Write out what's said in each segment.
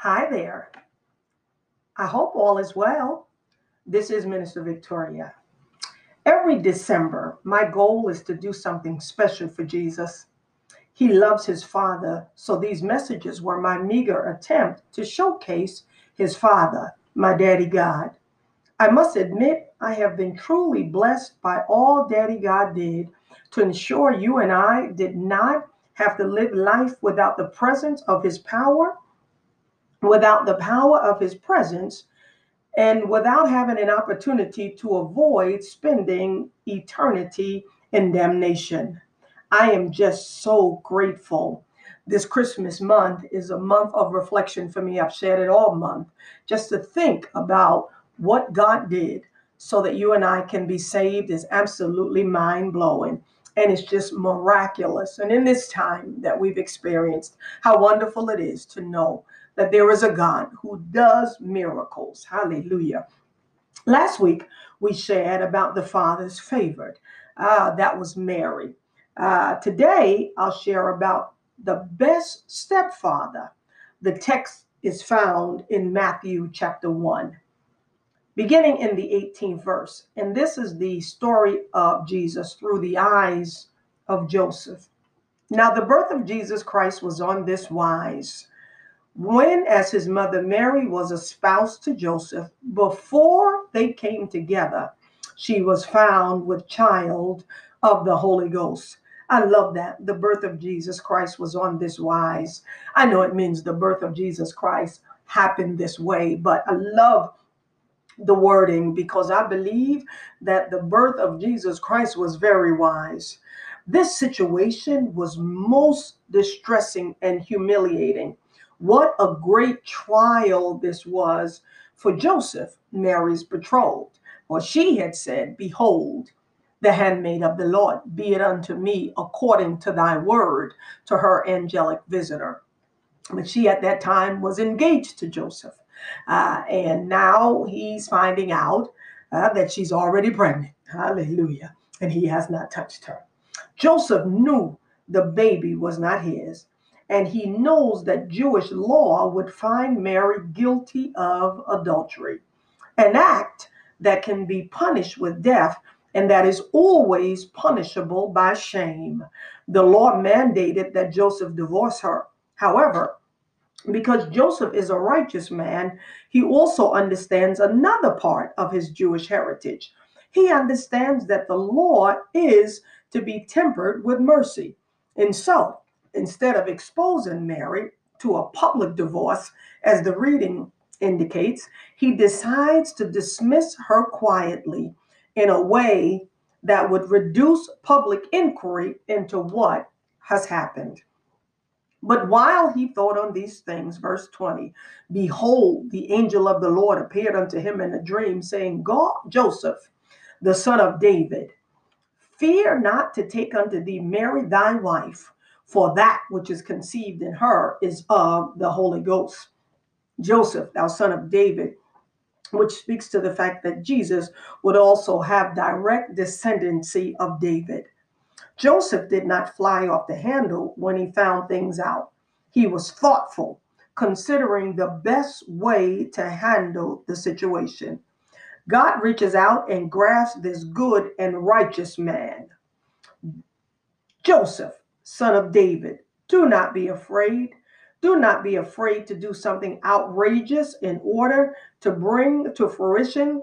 Hi there. I hope all is well. This is Minister Victoria. Every December, my goal is to do something special for Jesus. He loves his Father, so these messages were my meager attempt to showcase his Father, my Daddy God. I must admit, I have been truly blessed by all Daddy God did to ensure you and I did not have to live life without the presence of his power, without the power of his presence, and without having an opportunity to avoid spending eternity in damnation. I am just so grateful. This Christmas month is a month of reflection for me. I've shared it all month just to think about what God did so that you and I can be saved is absolutely mind blowing. And it's just miraculous. And in this time that we've experienced, how wonderful it is to know that there is a God who does miracles. Hallelujah. Last week, we shared about the Father's favorite. Uh, that was Mary. Uh, today, I'll share about the best stepfather. The text is found in Matthew chapter 1 beginning in the 18th verse. And this is the story of Jesus through the eyes of Joseph. Now, the birth of Jesus Christ was on this wise. When, as his mother Mary was espoused to Joseph, before they came together, she was found with child of the Holy Ghost. I love that. The birth of Jesus Christ was on this wise. I know it means the birth of Jesus Christ happened this way, but I love the wording because I believe that the birth of Jesus Christ was very wise. This situation was most distressing and humiliating. What a great trial this was for Joseph, Mary's betrothed. For she had said, Behold, the handmaid of the Lord, be it unto me according to thy word, to her angelic visitor. But she at that time was engaged to Joseph. Uh, and now he's finding out uh, that she's already pregnant. Hallelujah. And he has not touched her. Joseph knew the baby was not his. And he knows that Jewish law would find Mary guilty of adultery, an act that can be punished with death and that is always punishable by shame. The law mandated that Joseph divorce her. However, because Joseph is a righteous man, he also understands another part of his Jewish heritage. He understands that the law is to be tempered with mercy. And so, instead of exposing Mary to a public divorce, as the reading indicates, he decides to dismiss her quietly in a way that would reduce public inquiry into what has happened. But while he thought on these things, verse 20, behold, the angel of the Lord appeared unto him in a dream, saying, Go, Joseph, the son of David, fear not to take unto thee Mary thy wife, for that which is conceived in her is of the Holy Ghost. Joseph, thou son of David, which speaks to the fact that Jesus would also have direct descendancy of David. Joseph did not fly off the handle when he found things out. He was thoughtful, considering the best way to handle the situation. God reaches out and grasps this good and righteous man. Joseph, son of David, do not be afraid. Do not be afraid to do something outrageous in order to bring to fruition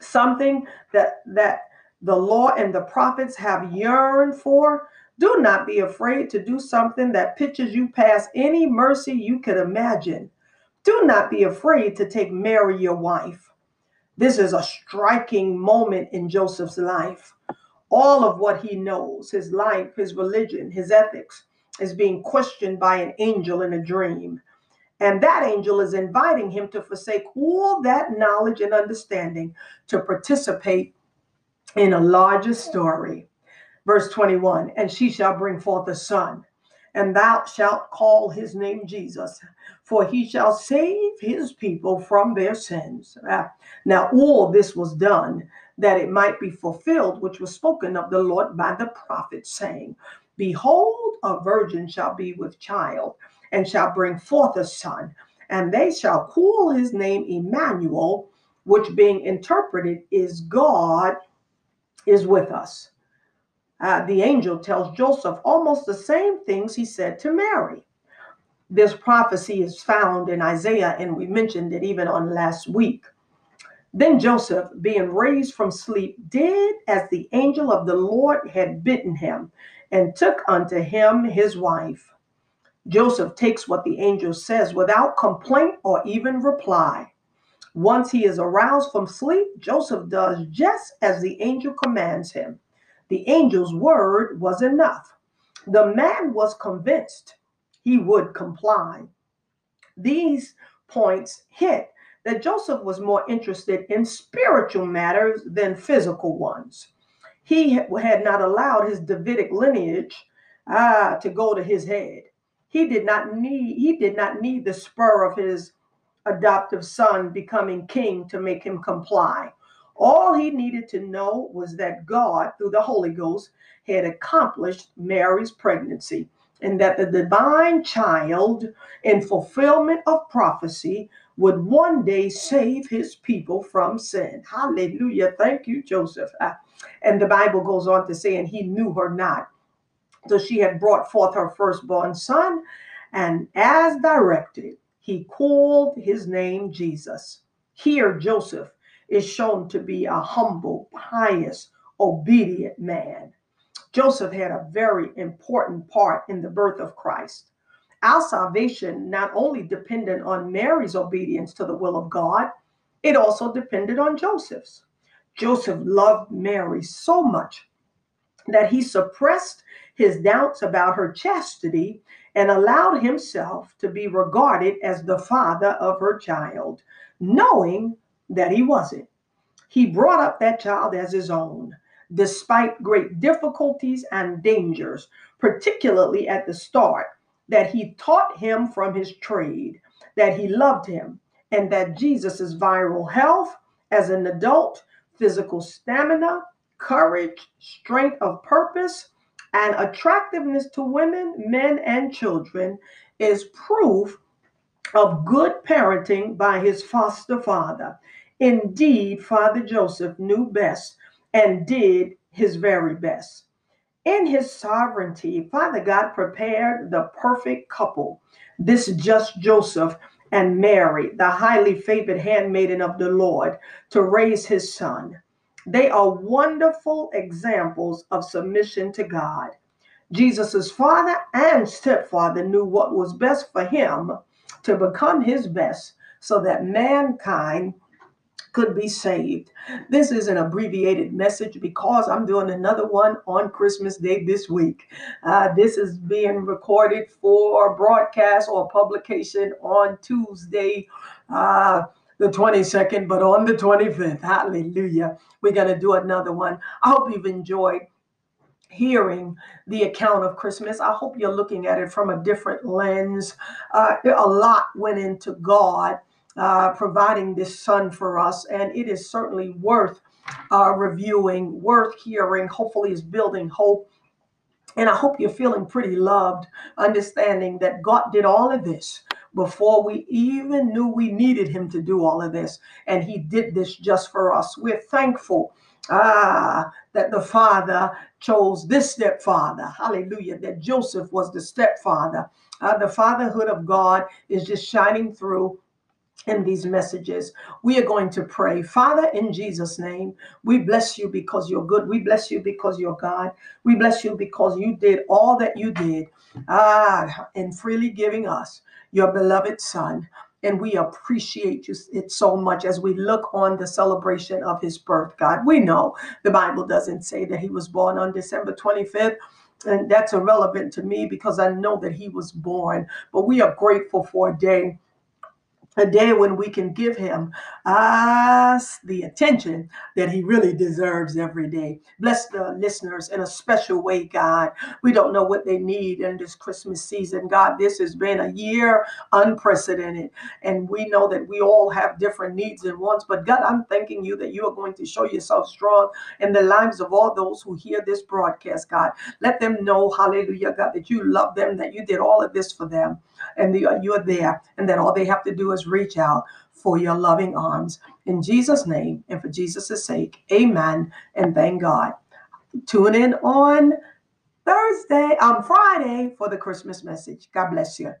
something that that the law and the prophets have yearned for. Do not be afraid to do something that pitches you past any mercy you could imagine. Do not be afraid to take Mary, your wife. This is a striking moment in Joseph's life. All of what he knows, his life, his religion, his ethics, is being questioned by an angel in a dream. And that angel is inviting him to forsake all that knowledge and understanding to participate in a larger story. Verse 21 And she shall bring forth a son, and thou shalt call his name Jesus, for he shall save his people from their sins. Ah, now, all this was done that it might be fulfilled, which was spoken of the Lord by the prophet, saying, Behold, a virgin shall be with child, and shall bring forth a son, and they shall call his name Emmanuel, which being interpreted is God is with us. Uh, the angel tells Joseph almost the same things he said to Mary. This prophecy is found in Isaiah, and we mentioned it even on last week. Then Joseph, being raised from sleep, did as the angel of the Lord had bidden him, and took unto him his wife. Joseph takes what the angel says without complaint or even reply. Once he is aroused from sleep, Joseph does just as the angel commands him. The angel's word was enough. The man was convinced he would comply. These points hit that Joseph was more interested in spiritual matters than physical ones. He had not allowed his Davidic lineage ah, to go to his head. He did not need he did not need the spur of his adoptive son becoming king to make him comply. All he needed to know was that God, through the Holy Ghost, had accomplished Mary's pregnancy and that the divine child, in fulfillment of prophecy, would one day save his people from sin. Hallelujah. Thank you, Joseph. Ah, and the Bible goes on to say, and he knew her not. So she had brought forth her firstborn son, and as directed, he called his name Jesus. Here, Joseph is shown to be a humble, pious, obedient man. Joseph had a very important part in the birth of Christ. Our salvation not only depended on Mary's obedience to the will of God, it also depended on Joseph's. Joseph loved Mary so much that he suppressed his doubts about her chastity and allowed himself to be regarded as the father of her child, knowing that he wasn't. He brought up that child as his own, despite great difficulties and dangers, particularly at the start that he taught him from his trade, that he loved him, and that Jesus' viral health as an adult, physical stamina, courage, strength of purpose, and attractiveness to women, men, and children is proof of good parenting by his foster father. Indeed, Father Joseph knew best and did his very best. In his sovereignty, Father God prepared the perfect couple, this just Joseph and Mary, the highly favored handmaiden of the Lord, to raise his son. They are wonderful examples of submission to God. Jesus' father and stepfather knew what was best for him to become his best so that mankind could be saved. This is an abbreviated message because I'm doing another one on Christmas Day this week. Uh, this is being recorded for broadcast or publication on Tuesday. Uh, the 22nd, but on the 25th, hallelujah, we're going to do another one. I hope you've enjoyed hearing the account of Christmas. I hope you're looking at it from a different lens. Uh, a lot went into God uh, providing this son for us, and it is certainly worth uh, reviewing, worth hearing. Hopefully, is building hope. And I hope you're feeling pretty loved, understanding that God did all of this before we even knew we needed Him to do all of this. And He did this just for us. We're thankful ah, that the Father chose this stepfather. Hallelujah. That Joseph was the stepfather. Uh, the fatherhood of God is just shining through in these messages. We are going to pray. Father, in Jesus' name, we bless you because you're good. We bless you because you're God. We bless you because you did all that you did ah, in freely giving us your beloved Son. And we appreciate you it so much as we look on the celebration of his birth, God. We know the Bible doesn't say that he was born on December 25th and that's irrelevant to me because I know that he was born. But we are grateful for a day a day when we can give him us the attention that he really deserves every day. Bless the listeners in a special way, God. We don't know what they need in this Christmas season. God, this has been a year unprecedented, and we know that we all have different needs and wants. But God, I'm thanking you that you are going to show yourself strong in the lives of all those who hear this broadcast, God. Let them know, hallelujah, God, that you love them, that you did all of this for them. and you're there. And that all they have to do is reach out for your loving arms. In Jesus' name and for Jesus' sake, amen. And thank God. Tune in on Thursday, um, Friday for the Christmas message. God bless you.